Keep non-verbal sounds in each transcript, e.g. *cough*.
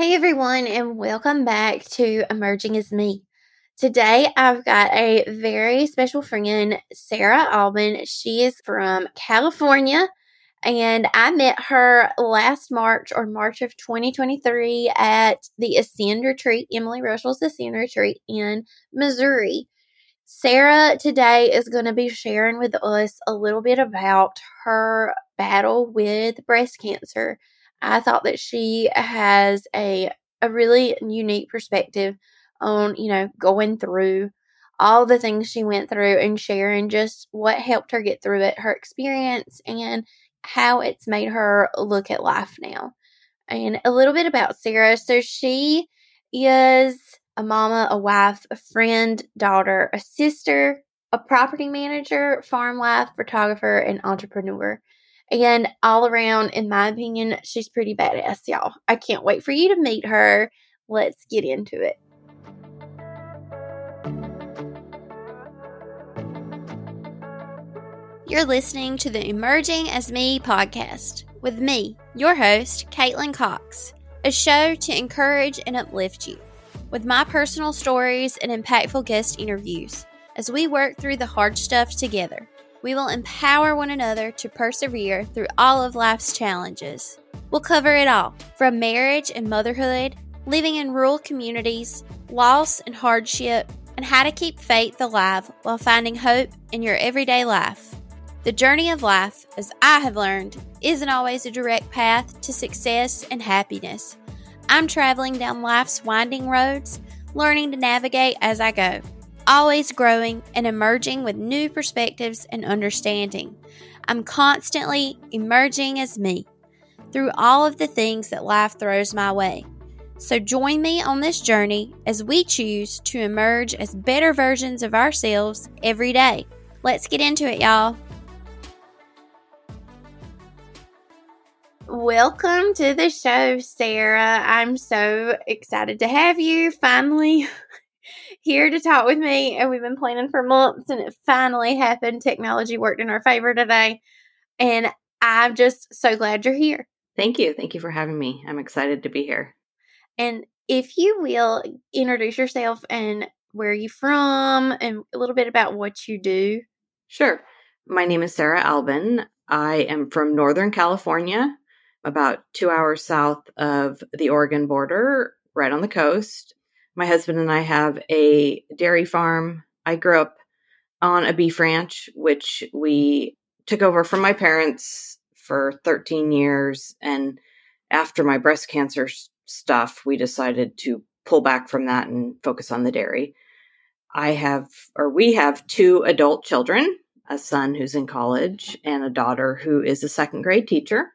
Hey everyone, and welcome back to Emerging as Me. Today I've got a very special friend, Sarah Albin. She is from California, and I met her last March or March of 2023 at the Ascend Retreat, Emily Russell's Ascend Retreat in Missouri. Sarah today is going to be sharing with us a little bit about her battle with breast cancer. I thought that she has a a really unique perspective on, you know, going through all the things she went through and sharing just what helped her get through it, her experience, and how it's made her look at life now. And a little bit about Sarah. So she is a mama, a wife, a friend, daughter, a sister, a property manager, farm life, photographer, and entrepreneur. And all around, in my opinion, she's pretty badass, y'all. I can't wait for you to meet her. Let's get into it. You're listening to the Emerging as Me podcast with me, your host, Kaitlin Cox, a show to encourage and uplift you with my personal stories and impactful guest interviews as we work through the hard stuff together. We will empower one another to persevere through all of life's challenges. We'll cover it all from marriage and motherhood, living in rural communities, loss and hardship, and how to keep faith alive while finding hope in your everyday life. The journey of life, as I have learned, isn't always a direct path to success and happiness. I'm traveling down life's winding roads, learning to navigate as I go, always growing and emerging with new perspectives and understanding. I'm constantly emerging as me through all of the things that life throws my way. So join me on this journey as we choose to emerge as better versions of ourselves every day. Let's get into it, y'all. Welcome to the show, Sarah. I'm so excited to have you finally *laughs* here to talk with me. And we've been planning for months, and it finally happened. Technology worked in our favor today. And I'm just so glad you're here. Thank you. Thank you for having me. I'm excited to be here. And if you will introduce yourself and where you're from and a little bit about what you do. Sure. My name is Sarah Albin. I am from Northern California about two hours south of the Oregon border, right on the coast. My husband and I have a dairy farm. I grew up on a beef ranch, which we took over from my parents for 13 years. And after my breast cancer stuff, we decided to pull back from that and focus on the dairy. I have, or we have two adult children a son who's in college and a daughter who is a second grade teacher.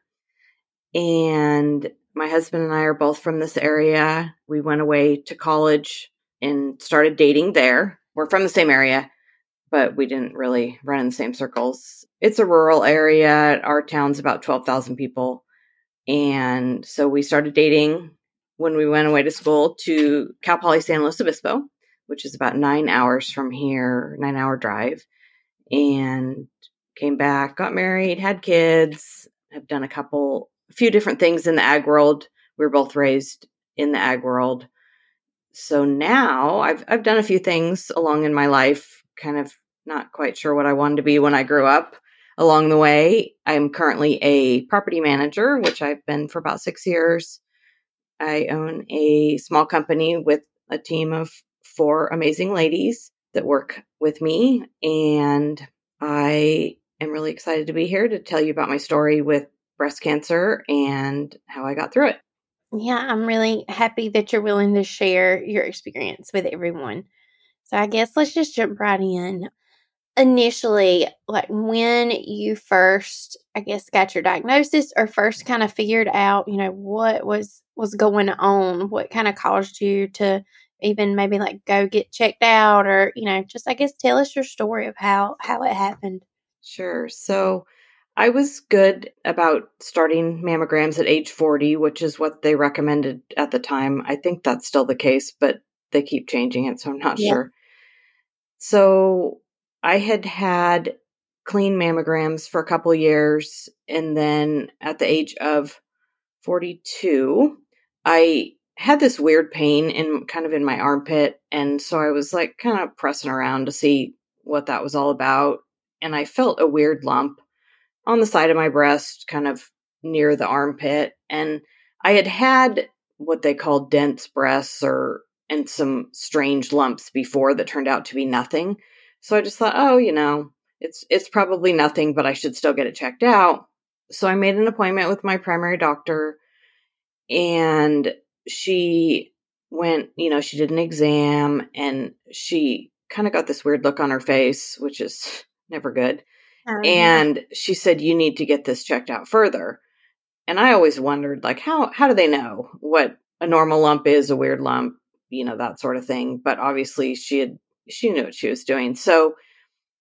And my husband and I are both from this area. We went away to college and started dating there. We're from the same area, but we didn't really run in the same circles. It's a rural area. Our town's about 12,000 people. And so we started dating when we went away to school to Cal Poly San Luis Obispo, which is about nine hours from here, nine hour drive. And came back, got married, had kids, have done a couple few different things in the ag world. We were both raised in the ag world. So now I've I've done a few things along in my life, kind of not quite sure what I wanted to be when I grew up. Along the way, I'm currently a property manager, which I've been for about 6 years. I own a small company with a team of four amazing ladies that work with me and I am really excited to be here to tell you about my story with breast cancer and how I got through it. Yeah, I'm really happy that you're willing to share your experience with everyone. So I guess let's just jump right in. Initially, like when you first, I guess, got your diagnosis or first kind of figured out, you know, what was was going on, what kind of caused you to even maybe like go get checked out or, you know, just I guess tell us your story of how how it happened. Sure. So I was good about starting mammograms at age 40, which is what they recommended at the time. I think that's still the case, but they keep changing it, so I'm not yeah. sure. So I had had clean mammograms for a couple years. And then at the age of 42, I had this weird pain in kind of in my armpit. And so I was like kind of pressing around to see what that was all about. And I felt a weird lump on the side of my breast, kind of near the armpit. And I had had what they call dense breasts or and some strange lumps before that turned out to be nothing. So I just thought, oh, you know, it's it's probably nothing, but I should still get it checked out. So I made an appointment with my primary doctor and she went, you know, she did an exam and she kind of got this weird look on her face, which is *laughs* never good. Oh, and she said, You need to get this checked out further. And I always wondered, like, how how do they know what a normal lump is, a weird lump, you know, that sort of thing. But obviously she had she knew what she was doing. So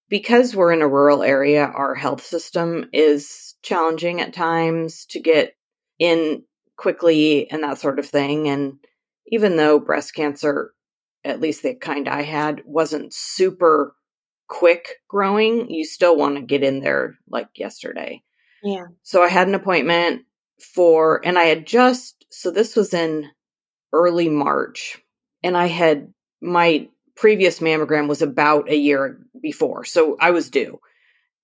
because we're in a rural area, our health system is challenging at times to get in quickly and that sort of thing. And even though breast cancer, at least the kind I had, wasn't super quick growing, you still want to get in there like yesterday. Yeah. So I had an appointment for, and I had just, so this was in early March, and I had, my previous mammogram was about a year before. So I was due.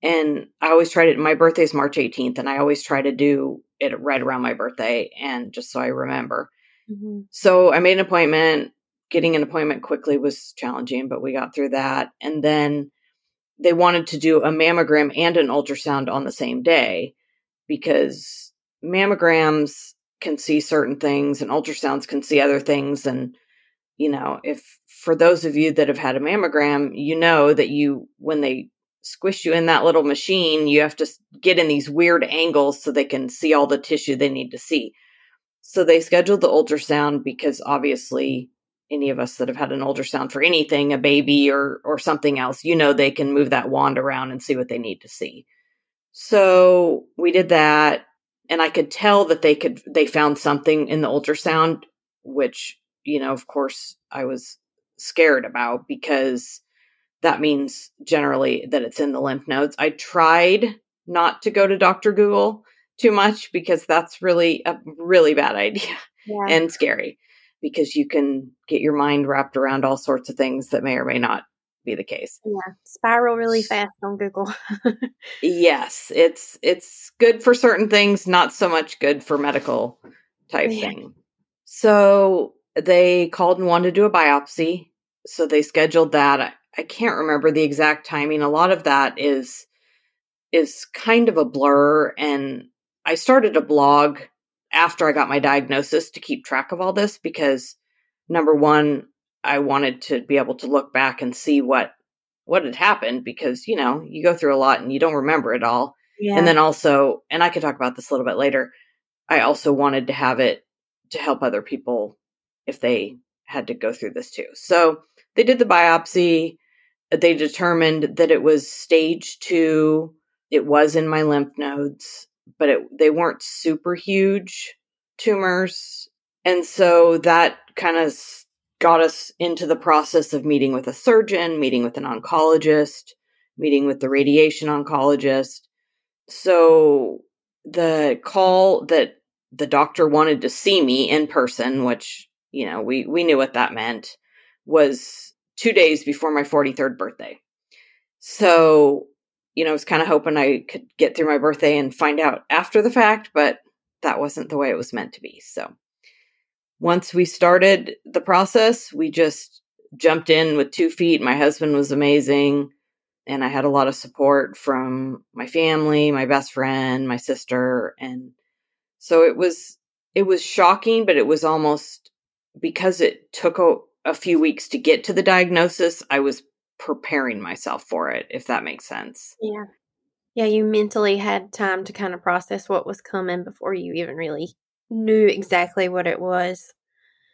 And I always try to, my birthday is March 18th, and I always try to do it right around my birthday, and just so I remember. Mm-hmm. So I made an appointment. Getting an appointment quickly was challenging, but we got through that. And then they wanted to do a mammogram and an ultrasound on the same day because mammograms can see certain things and ultrasounds can see other things. And, you know, if for those of you that have had a mammogram, you know that you, when they squish you in that little machine, you have to get in these weird angles so they can see all the tissue they need to see. So they scheduled the ultrasound because obviously any of us that have had an ultrasound for anything, a baby or or something else, you know they can move that wand around and see what they need to see. So we did that and I could tell that they could they found something in the ultrasound which, you know, of course I was scared about because that means generally that it's in the lymph nodes. I tried not to go to Dr. Google too much because that's really a really bad idea yeah. and scary because you can get your mind wrapped around all sorts of things that may or may not be the case. Yeah, spiral really fast on Google. *laughs* yes, it's it's good for certain things, not so much good for medical type yeah. thing. So they called and wanted to do a biopsy. So they scheduled that. I can't remember the exact timing. A lot of that is is kind of a blur and I started a blog after I got my diagnosis to keep track of all this because number 1 I wanted to be able to look back and see what what had happened because you know you go through a lot and you don't remember it all yeah. and then also and I could talk about this a little bit later I also wanted to have it to help other people if they had to go through this too so they did the biopsy they determined that it was stage two. It was in my lymph nodes, but it, they weren't super huge tumors. And so that kind of got us into the process of meeting with a surgeon, meeting with an oncologist, meeting with the radiation oncologist. So the call that the doctor wanted to see me in person, which, you know, we, we knew what that meant, was two days before my 43rd birthday. So, you know, I was kind of hoping I could get through my birthday and find out after the fact, but that wasn't the way it was meant to be. So, once we started the process, we just jumped in with two feet. My husband was amazing, and I had a lot of support from my family, my best friend, my sister, and so it was it was shocking, but it was almost because it took a a few weeks to get to the diagnosis, I was preparing myself for it, if that makes sense. Yeah. Yeah, you mentally had time to kind of process what was coming before you even really knew exactly what it was.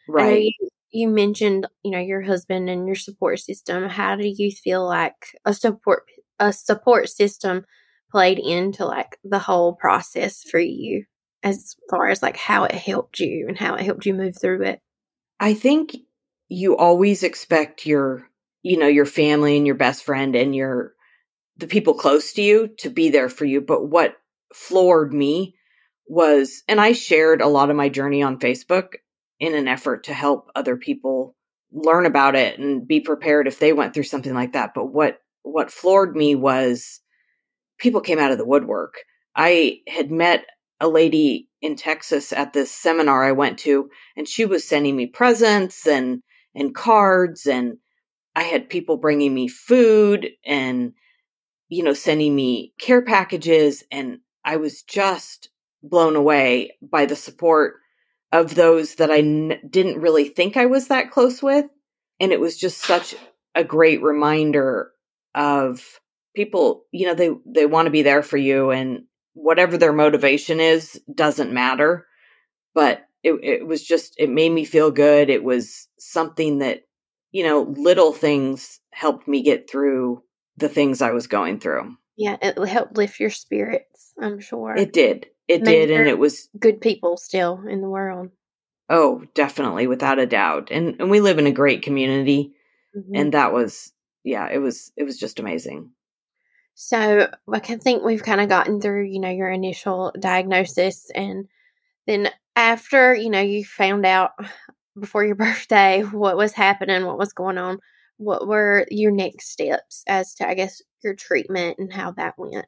Right. You, you mentioned, you know, your husband and your support system. How do you feel like a support a support system played into like the whole process for you as far as like how it helped you and how it helped you move through it? I think you always expect your, you know, your family and your best friend and your, the people close to you to be there for you. But what floored me was, and I shared a lot of my journey on Facebook in an effort to help other people learn about it and be prepared if they went through something like that. But what what floored me was people came out of the woodwork. I had met a lady in Texas at this seminar I went to, and she was sending me presents and and cards, and I had people bringing me food and you know sending me care packages, and I was just blown away by the support of those that I n- didn't really think I was that close with, and it was just such a great reminder of people. You know, they they want to be there for you, and whatever their motivation is doesn't matter. But it, it was just, it made me feel good. It was something that, you know, little things helped me get through the things I was going through. Yeah, it helped lift your spirits, I'm sure. It did. It Maybe did. And it was good people still in the world. Oh, definitely, without a doubt. And and we live in a great community. Mm-hmm. And that was yeah, it was it was just amazing. So I can think we've kind of gotten through, you know, your initial diagnosis and then after, you know, you found out before your *laughs* birthday what was happening, what was going on, what were your next steps as to I guess your treatment and how that went?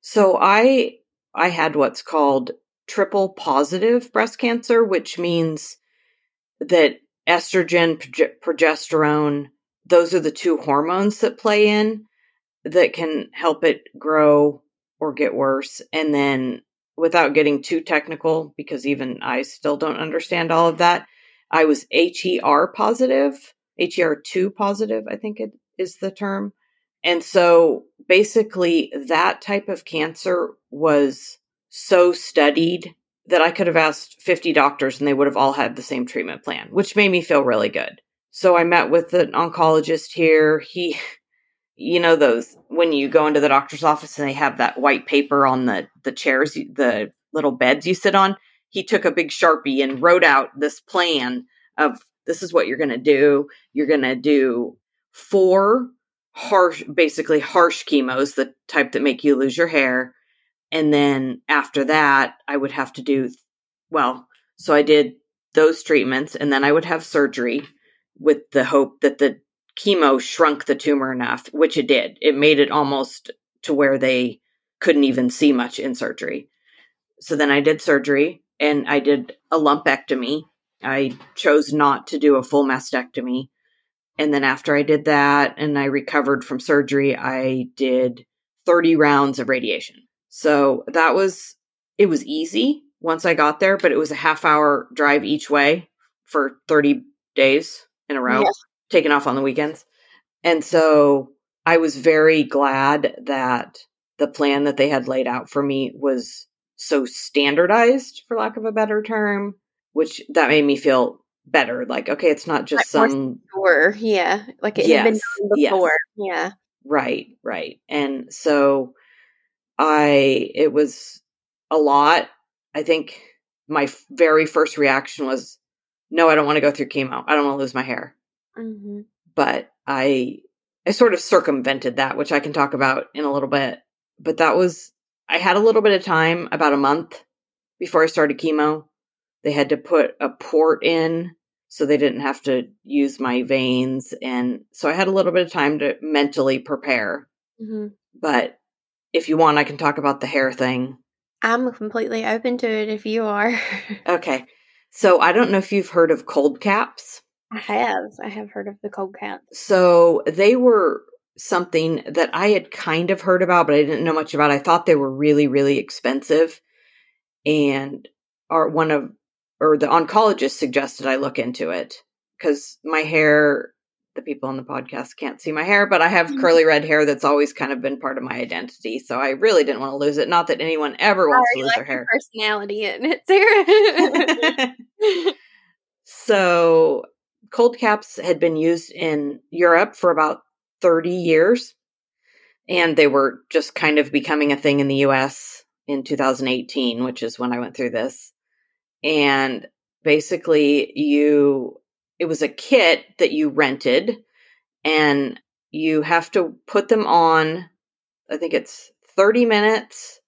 So I I had what's called triple positive breast cancer, which means that estrogen, progesterone, those are the two hormones that play in that can help it grow or get worse. And then without getting too technical, because even I still don't understand all of that, I was HER positive, HER2 positive, I think it is the term. And so basically, that type of cancer was so studied that I could have asked 50 doctors and they would have all had the same treatment plan, which made me feel really good. So I met with an oncologist here. He you know those when you go into the doctor's office and they have that white paper on the the chairs the little beds you sit on he took a big sharpie and wrote out this plan of this is what you're going to do you're going to do four harsh basically harsh chemos the type that make you lose your hair and then after that i would have to do well so i did those treatments and then i would have surgery with the hope that the chemo shrunk the tumor enough, which it did. It made it almost to where they couldn't even see much in surgery. So then I did surgery and I did a lumpectomy. I chose not to do a full mastectomy. And then after I did that and I recovered from surgery, I did 30 rounds of radiation. So that was, it was easy once I got there, but it was a half hour drive each way for 30 days in a row. Taken off on the weekends. And so I was very glad that the plan that they had laid out for me was so standardized, for lack of a better term, which that made me feel better. Like, okay, it's not just like some. Sure. Yeah. Like it yes, had been done before. Yes. Yeah. Right. Right. And so I, it was a lot. I think my very first reaction was, no, I don't want to go through chemo. I don't want to lose my hair. Mm-hmm. But I, I sort of circumvented that, which I can talk about in a little bit. But that was, I had a little bit of time, about a month before I started chemo. They had to put a port in so they didn't have to use my veins. And so I had a little bit of time to mentally prepare. Mm-hmm. But if you want, I can talk about the hair thing. I'm completely open to it if you are. *laughs* okay. So I don't know if you've heard of cold caps. I have. I have heard of the cold caps. So they were something that I had kind of heard about, but I didn't know much about. I thought they were really, really expensive. And our one of or the oncologist suggested I look into it because my hair the people on the podcast can't see my hair, but I have mm-hmm. curly red hair that's always kind of been part of my identity. So I really didn't want to lose it. Not that anyone ever wants to lose their hair. Personality in it, Sarah. *laughs* so cold caps had been used in Europe for about 30 years, and they were just kind of becoming a thing in the US in 2018, which is when I went through this. And basically, you, it was a kit that you rented, and you have to put them on, I think it's 30 minutes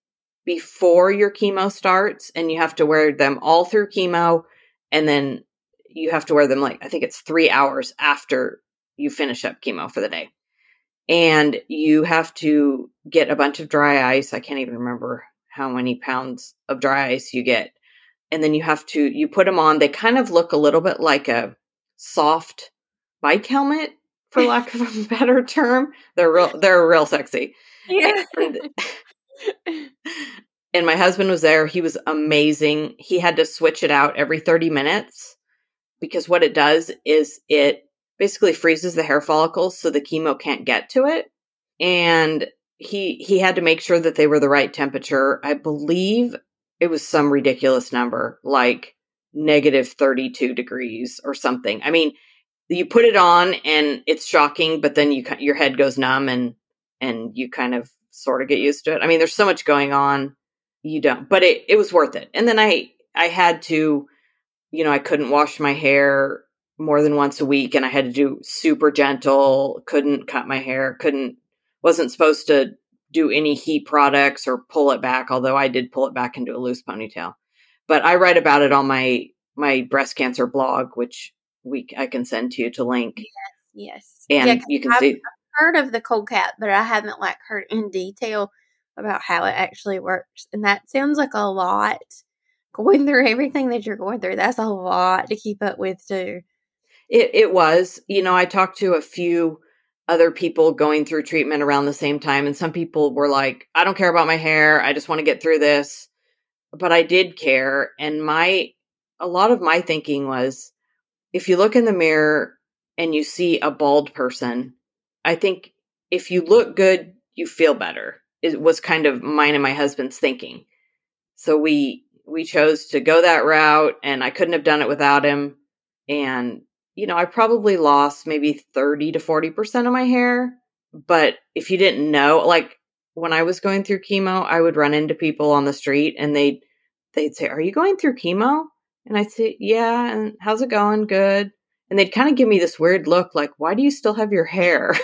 before your chemo starts, and you have to wear them all through chemo and then you have to wear them like, I think it's three hours after you finish up chemo for the day. And you have to get a bunch of dry ice. I can't even remember how many pounds of dry ice you get. And then you have to, you put them on. They kind of look a little bit like a soft bike helmet, for *laughs* lack of a better term. They're real, they're real sexy. Yeah. And, and my husband was there. He was amazing. He had to switch it out every 30 minutes because what it does is it basically freezes the hair follicles so the chemo can't get to it. And he he had to make sure that they were the right temperature. I believe it was some ridiculous number, like negative 32 degrees or something. I mean, you put it on and it's shocking, but then you your head goes numb and and you kind of sort of get used to it. I mean, there's so much going on, you don't. But it it was worth it. And then I I had to, you know, I couldn't wash my hair more than once a week and I had to do super gentle, couldn't cut my hair, couldn't, wasn't supposed to do any heat products or pull it back, although I did pull it back into a loose ponytail. But I write about it on my, my breast cancer blog, which we, I can send to you to link. Yes. Yes. And yeah, you can I've see. heard of the cold cap, but I haven't like heard in detail about how it actually works. And that sounds like a lot going through everything that you're going through. That's a lot to keep up with too. It, it was. You know, I talked to a few other people going through treatment around the same time, and some people were like, I don't care about my hair. I just want to get through this. But I did care. And my, a lot of my thinking was if you look in the mirror and you see a bald person, I think if you look good, you feel better. It was kind of mine and my husband's thinking. So we, we chose to go that route and I couldn't have done it without him. And you know, I probably lost maybe 30 to 40% of my hair. But if you didn't know, like when I was going through chemo, I would run into people on the street and they'd, they'd say, Are you going through chemo? And I'd say, Yeah. And how's it going? Good. And they'd kind of give me this weird look like, Why do you still have your hair?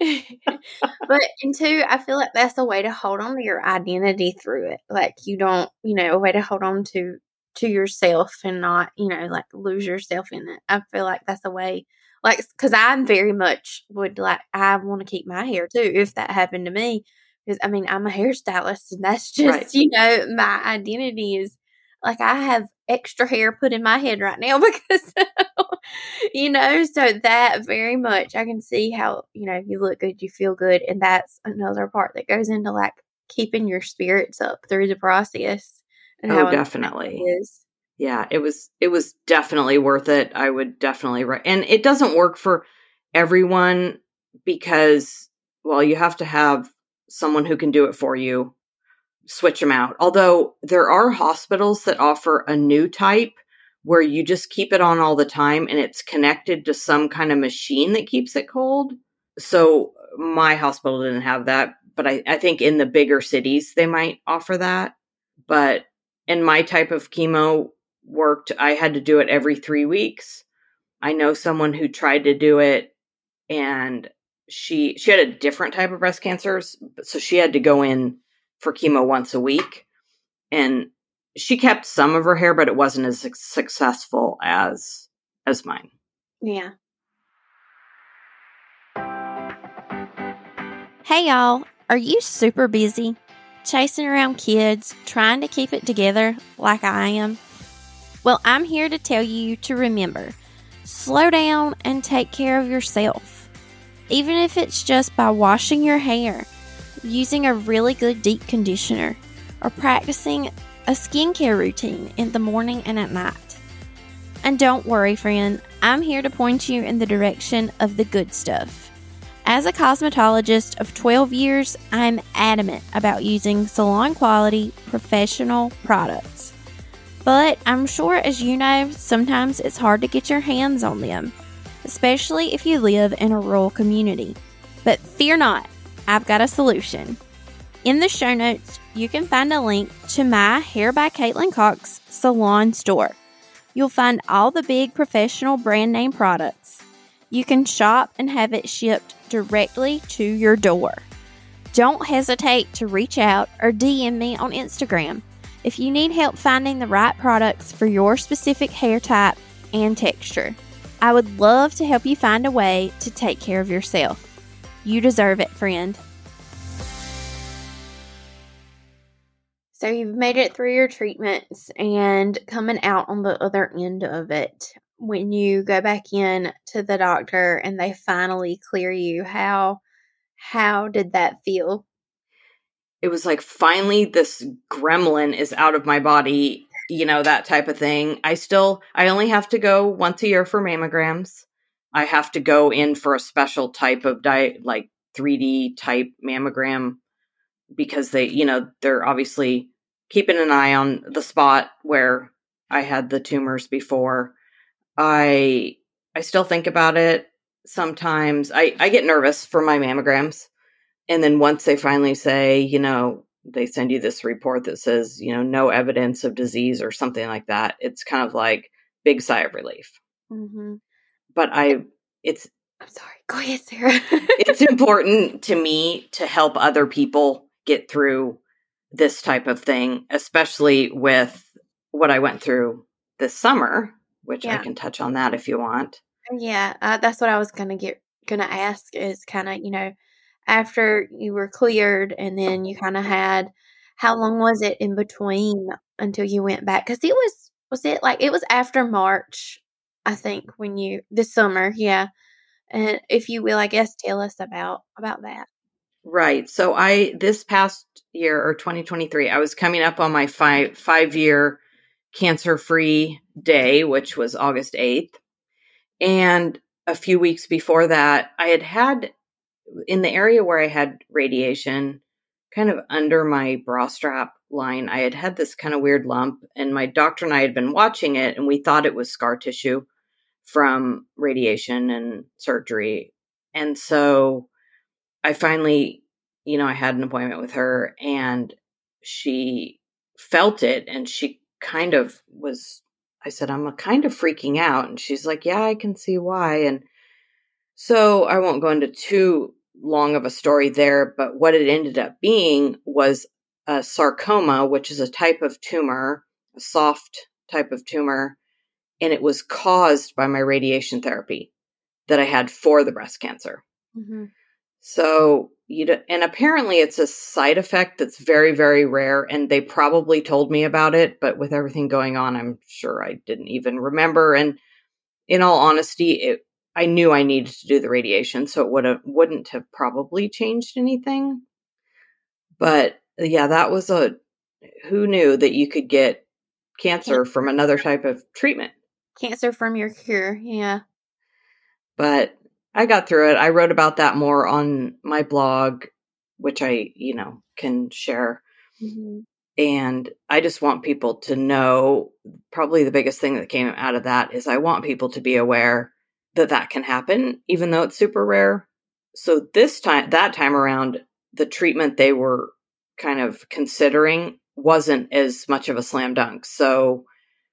*laughs* but and two, I feel like that's a way to hold on to your identity through it. Like you don't, you know, a way to hold on to to yourself and not, you know, like lose yourself in it. I feel like that's a way, like, because I'm very much would like, I want to keep my hair too if that happened to me. Because I mean, I'm a hairstylist and that's *laughs* just, right. you know, my identity is like I have extra hair put in my head right now *laughs* because, you know, so that very much I can see how, you know, you look good, you feel good. And that's another part that goes into like keeping your spirits up through the process oh, definitely. Yeah, it was it was definitely worth it. I would definitely re- and it doesn't work for everyone because well, you have to have someone who can do it for you. Switch them out. Although there are hospitals that offer a new type where you just keep it on all the time and it's connected to some kind of machine that keeps it cold. So my hospital didn't have that, but I, I think in the bigger cities they might offer that. But and my type of chemo worked. I had to do it every three weeks. I know someone who tried to do it and she she had a different type of breast cancer, so she had to go in for chemo once a week. And she kept some of her hair, but it wasn't as successful as as mine. Yeah. Hey y'all, are you super busy? Chasing around kids, trying to keep it together like I am? Well, I'm here to tell you to remember slow down and take care of yourself. Even if it's just by washing your hair, using a really good deep conditioner, or practicing a skincare routine in the morning and at night. And don't worry, friend, I'm here to point you in the direction of the good stuff. As a cosmetologist of 12 years, I'm adamant about using salon quality, professional products. But I'm sure, as you know, sometimes it's hard to get your hands on them, especially if you live in a rural community. But fear not, I've got a solution. In the show notes, you can find a link to my Hair by Kaitlin Cox salon store. You'll find all the big professional brand name products. You can shop and have it shipped directly to your door. Don't hesitate to reach out or DM me on Instagram. If you need help finding the right products for your specific hair type, and texture. I would love to help you find a way to take care of yourself. You deserve it, friend. So you've made it through your treatments and coming out on the other end of it. When you go back in to the doctor and they finally clear you, how how did that feel? It was like finally this gremlin is out of my body, you know, that type of thing. I still I only have to go once a year for mammograms. I have to go in for a special type of diet like 3D type mammogram because they, you know, they're obviously keeping an eye on the spot where I had the tumors before. I I still think about it sometimes. I I get nervous for my mammograms. And then once they finally say, you know, they send you this report that says, you know, no evidence of disease or something like that, it's kind of like big sigh of relief. Mm-hmm. But I, it's, I'm sorry. Go ahead, Sarah. *laughs* it's important to me to help other people get through this type of thing, especially with what I went through this summer, which yeah. I can touch on that if you want. Yeah, uh, that's what I was gonna get gonna ask is kind of you know after you were cleared and then you kind of had how long was it in between until you went back because it was was it like it was after march i think when you this summer yeah and if you will i guess tell us about about that Right. So I this past year or 2023, I was coming up on my five five year cancer free day, which was August 8th. And a few weeks before that, I had had in the area where I had radiation, kind of under my bra strap line, I had had this kind of weird lump, and my doctor and I had been watching it, and we thought it was scar tissue from radiation and surgery. And so I finally, you know, I had an appointment with her and she felt it and she kind of was I said, I'm a kind of freaking out. And she's like, Yeah, I can see why. And so I won't go into too long of a story there, but what it ended up being was a sarcoma, which is a type of tumor, a soft type of tumor. And it was caused by my radiation therapy that I had for the breast cancer. Mm-hmm. So you do, and apparently it's a side effect that's very very rare and they probably told me about it but with everything going on I'm sure I didn't even remember and in all honesty it I knew I needed to do the radiation so it would have wouldn't have probably changed anything. But yeah that was a who knew that you could get cancer. from another type of treatment. Cancer from your cure yeah. But I got through it. I wrote about that more on my blog, which I, you know, can share. Mm-hmm. And I just want people to know probably the biggest thing that came out of that is I want people to be aware that that can happen, even though it's super rare. So this time, that time around, the treatment they were kind of considering wasn't as much of a slam dunk. So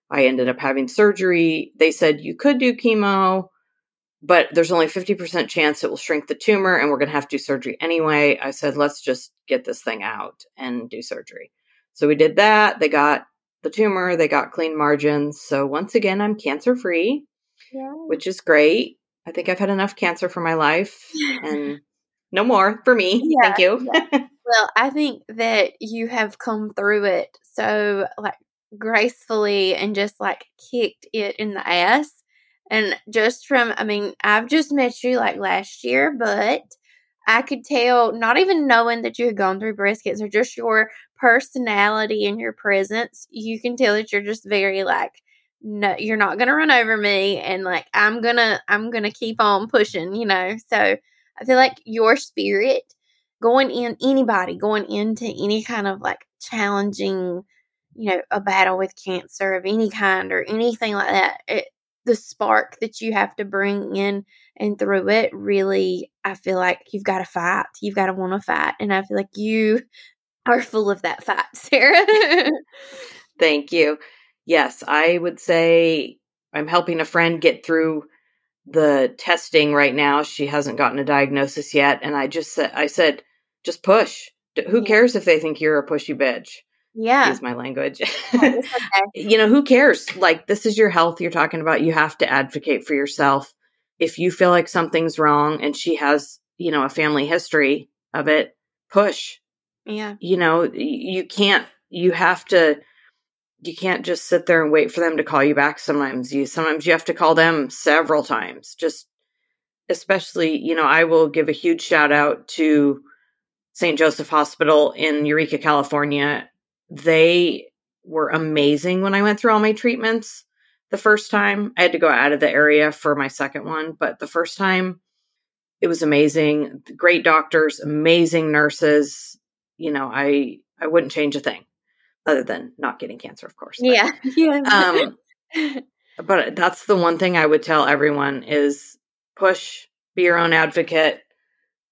I ended up having surgery. They said you could do chemo but there's only 50% chance it will shrink the tumor and we're going to have to do surgery anyway. I said, let's just get this thing out and do surgery. So we did that. They got the tumor, they got clean margins. So once again, I'm cancer free, yeah. which is great. I think I've had enough cancer for my life and *laughs* no more for me. Yeah, Thank you. Yeah. *laughs* well, I think that you have come through it so like gracefully and just like kicked it in the ass and just from, I mean, I've just met you like last year, but I could tell, not even knowing that you had gone through breast cancer, just your personality and your presence, you can tell that you're just very like, no, you're not gonna run over me, and like I'm gonna, I'm gonna keep on pushing, you know. So I feel like your spirit going in, anybody going into any kind of like challenging, you know, a battle with cancer of any kind or anything like that, it, the spark that you have to bring in and through it really i feel like you've got to fight you've got to want to fight and i feel like you *laughs* are full of that fight sarah. Thank you. Yes i would say i'm helping a friend get through the testing right now she hasn't gotten a diagnosis yet and i just said i said just push. Who cares if they think you're a pushy bitch Yeah. Use my language. *laughs* Okay. you know, who cares? Like, this is your health you're talking about. You have to advocate for yourself. If you feel like something's wrong and she has, you know, a family history of it, push. Yeah. You know, you can't, you have to, you can't just sit there and wait for them to call you back sometimes. You, sometimes you have to call them several times. Just, especially, you know, I will give a huge shout out to St. Joseph Hospital in Eureka, California. They were amazing when I went through all my treatments the first time. I had to go out of the area for my second one, but the first time it was amazing. Great doctors, amazing nurses. You know, I I wouldn't change a thing other than not getting cancer, of course. But, Yeah. *laughs* Yeah. Um, *laughs* but that's the one thing I would tell everyone is push, be your own advocate,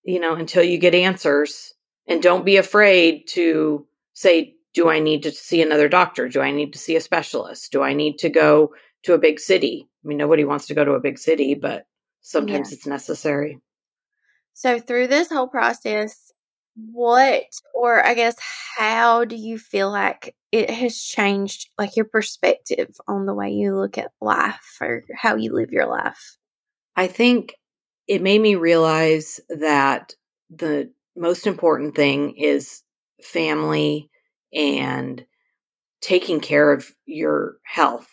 you know, until you get answers. And don't be afraid to say, do I need to see another doctor? Do I need to see a specialist? Do I need to go to a big city? I mean, nobody wants to go to a big city, but sometimes it's necessary. so through this whole process, what or I guess how do you feel like it has changed like your perspective on the way you look at life or how you live your life? I think it made me realize that the most important thing is family and taking care of your health.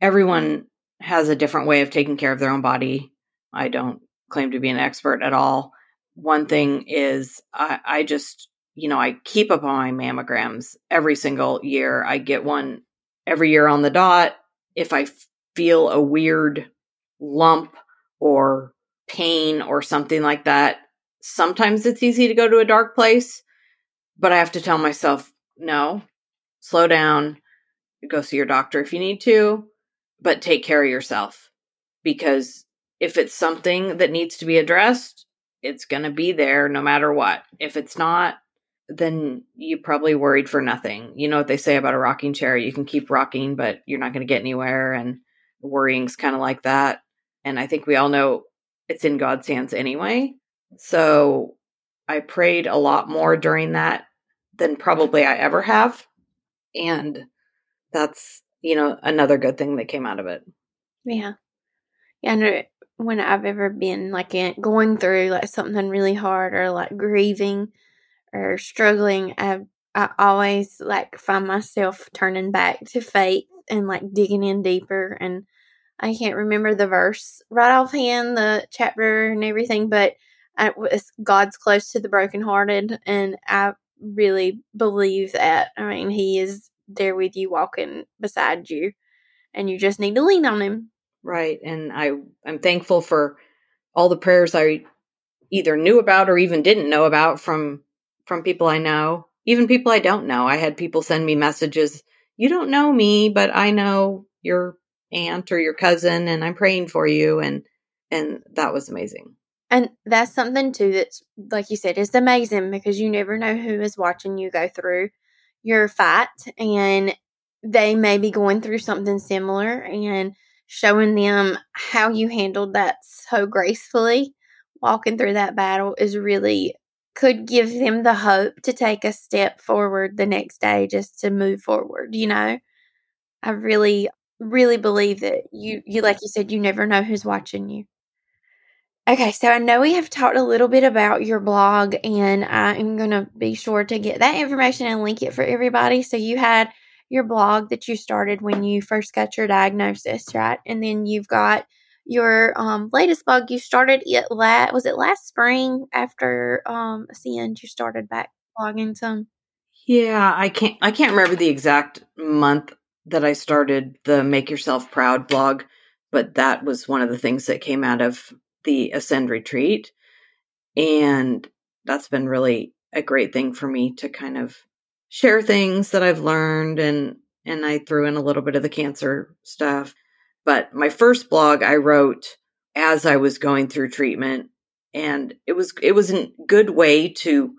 Everyone has a different way of taking care of their own body. I don't claim to be an expert at all. One thing is, I, I just, you know, I keep up on my mammograms every single year. I get one every year on the dot. If I feel a weird lump or pain or something like that, sometimes it's easy to go to a dark place, but I have to tell myself, no, slow down, go see your doctor if you need to, but take care of yourself. Because if it's something that needs to be addressed, it's going to be there no matter what. If it's not, then you probably worried for nothing. You know what they say about a rocking chair you can keep rocking, but you're not going to get anywhere. And worrying's kind of like that. And I think we all know it's in God's hands anyway. So I prayed a lot more during that than probably I ever have. And that's, you know, another good thing that came out of it. Yeah. And uh, when I've ever been like going through like something really hard or like grieving or struggling, I I always like find myself turning back to faith and like digging in deeper and I can't remember the verse right offhand, the chapter and everything, but I, it's God's close to the brokenhearted, and I really believe that. I mean, He is there with you, walking beside you, and you just need to lean on Him. Right. And I I'm thankful for all the prayers I either knew about or even didn't know about from from people I know, even people I don't know. I had people send me messages, "You don't know me, but I know your aunt or your cousin and I'm praying for you." And and that was amazing. And that's something too that's like you said, is amazing because you never know who is watching you go through your fight and they may be going through something similar and showing them how you handled that so gracefully walking through that battle is really could give them the hope to take a step forward the next day just to move forward, you know. I really really believe that you you like you said you never know who's watching you. Okay, so I know we have talked a little bit about your blog, and I am going to be sure to get that information and link it for everybody. So, you had your blog that you started when you first got your diagnosis, right? And then you've got your um, latest blog. You started it la- was it last spring after um, Ascend? You started back blogging some. Yeah, I can't I can't remember the exact month that I started the Make Yourself Proud blog, but that was one of the things that came out of the Ascend retreat. And that's been really a great thing for me to kind of share things that I've learned and and I threw in a little bit of the cancer stuff. But my first blog I wrote as I was going through treatment and it was it was a good way to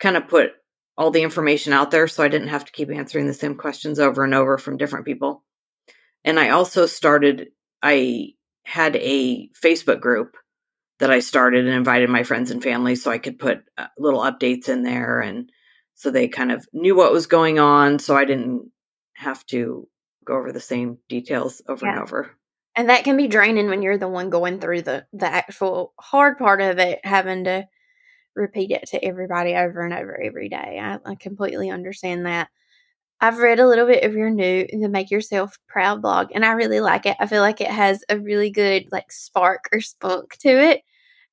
kind of put all the information out there so I didn't have to keep answering the same questions over and over from different people. And I also started I had a Facebook group that I started and invited my friends and family so I could put uh, little updates in there and So they kind of knew what was going on. So I didn't have to go over the same details over yeah. and over. And that can be draining when you're the one going through the, the actual hard part of it, having to repeat it to everybody over and over every day. I, I completely understand that. I've read a little bit of your new the Make Yourself Proud blog, and I really like it. I feel like it has a really good like spark or spunk to it.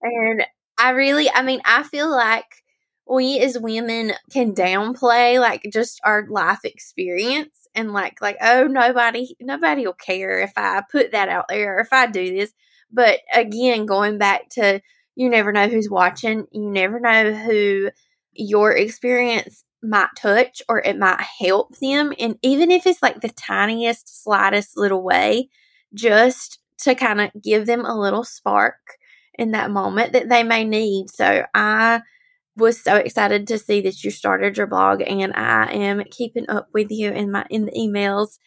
And I really, I mean, I feel like we as women can downplay like just our life experience and like like oh nobody nobody will care if I put that out there or if I do this. But again, going back to you never know who's watching, you never know who your experience might touch or it might help them. And even if it's like the tiniest, slightest little way, just to kind of give them a little spark in that moment that they may need. So I was so excited to see that you started your blog and I am keeping up with you in my in the emails.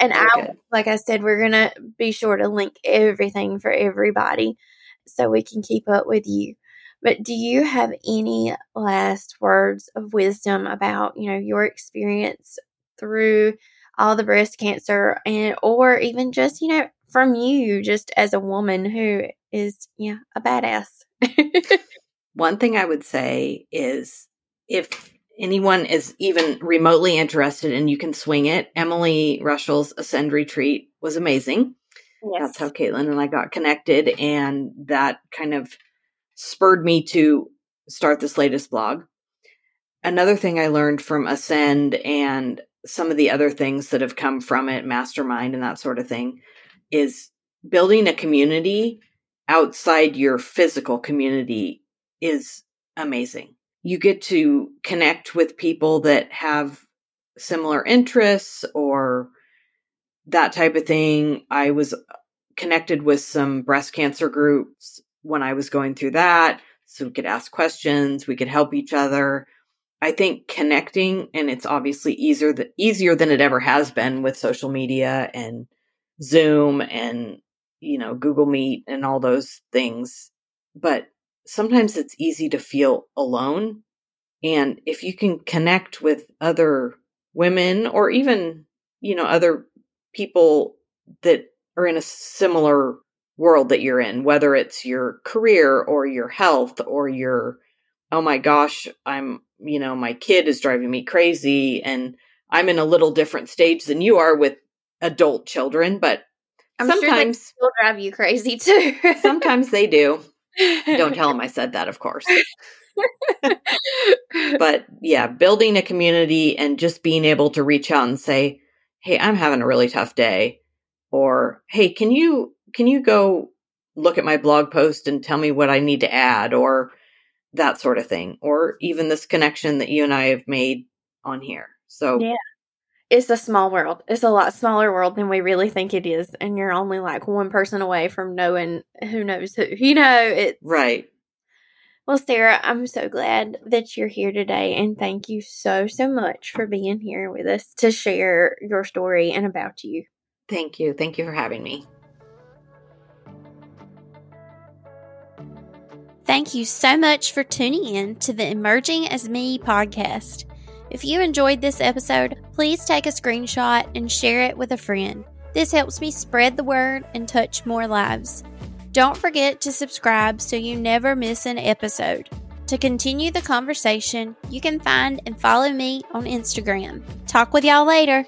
And I like I said, we're gonna be sure to link everything for everybody so we can keep up with you. But do you have any last words of wisdom about, you know, your experience through all the breast cancer and or even just, you know, from you just as a woman who is, yeah, a badass? *laughs* One thing I would say is if anyone is even remotely interested and you can swing it, Emily Russell's Ascend Retreat was amazing. Yes. That's how Kaitlin and I got connected. And that kind of spurred me to start this latest blog. Another thing I learned from Ascend and some of the other things that have come from it, mastermind and that sort of thing, is building a community outside your physical community is amazing. You get to connect with people that have similar interests or that type of thing. I was connected with some breast cancer groups when I was going through that. So we could ask questions, we could help each other. I think connecting, and it's obviously easier easier than it ever has been with social media and Zoom and you know Google Meet and all those things. But sometimes it's easy to feel alone, and if you can connect with other women or even you know other people that are in a similar world that you're in, whether it's your career or your health or your, oh my gosh, I'm, you know, my kid is driving me crazy and I'm in a little different stage than you are with adult children, but I'm sometimes sure they drive you crazy *laughs* too. sometimes they do. Don't tell *laughs* them I said that, of course. but yeah, building a community and just being able to reach out and say, Hey, I'm having a really tough day. Or, Hey, can you can you go look at my blog post and tell me what I need to add or that sort of thing or even this connection that you and I have made on here. So Yeah. It's a small world. It's a lot smaller world than we really think it is and you're only like one person away from knowing who knows who. You know, it's Right. Well, Sarah, I'm so glad that you're here today and thank you so so much for being here with us to share your story and about you. Thank you. Thank you for having me. Thank you so much for tuning in to the Emerging as Me podcast. If you enjoyed this episode, please take a screenshot and share it with a friend. This helps me spread the word and touch more lives. Don't forget to subscribe so you never miss an episode. To continue the conversation, you can find and follow me on Instagram. Talk with y'all later.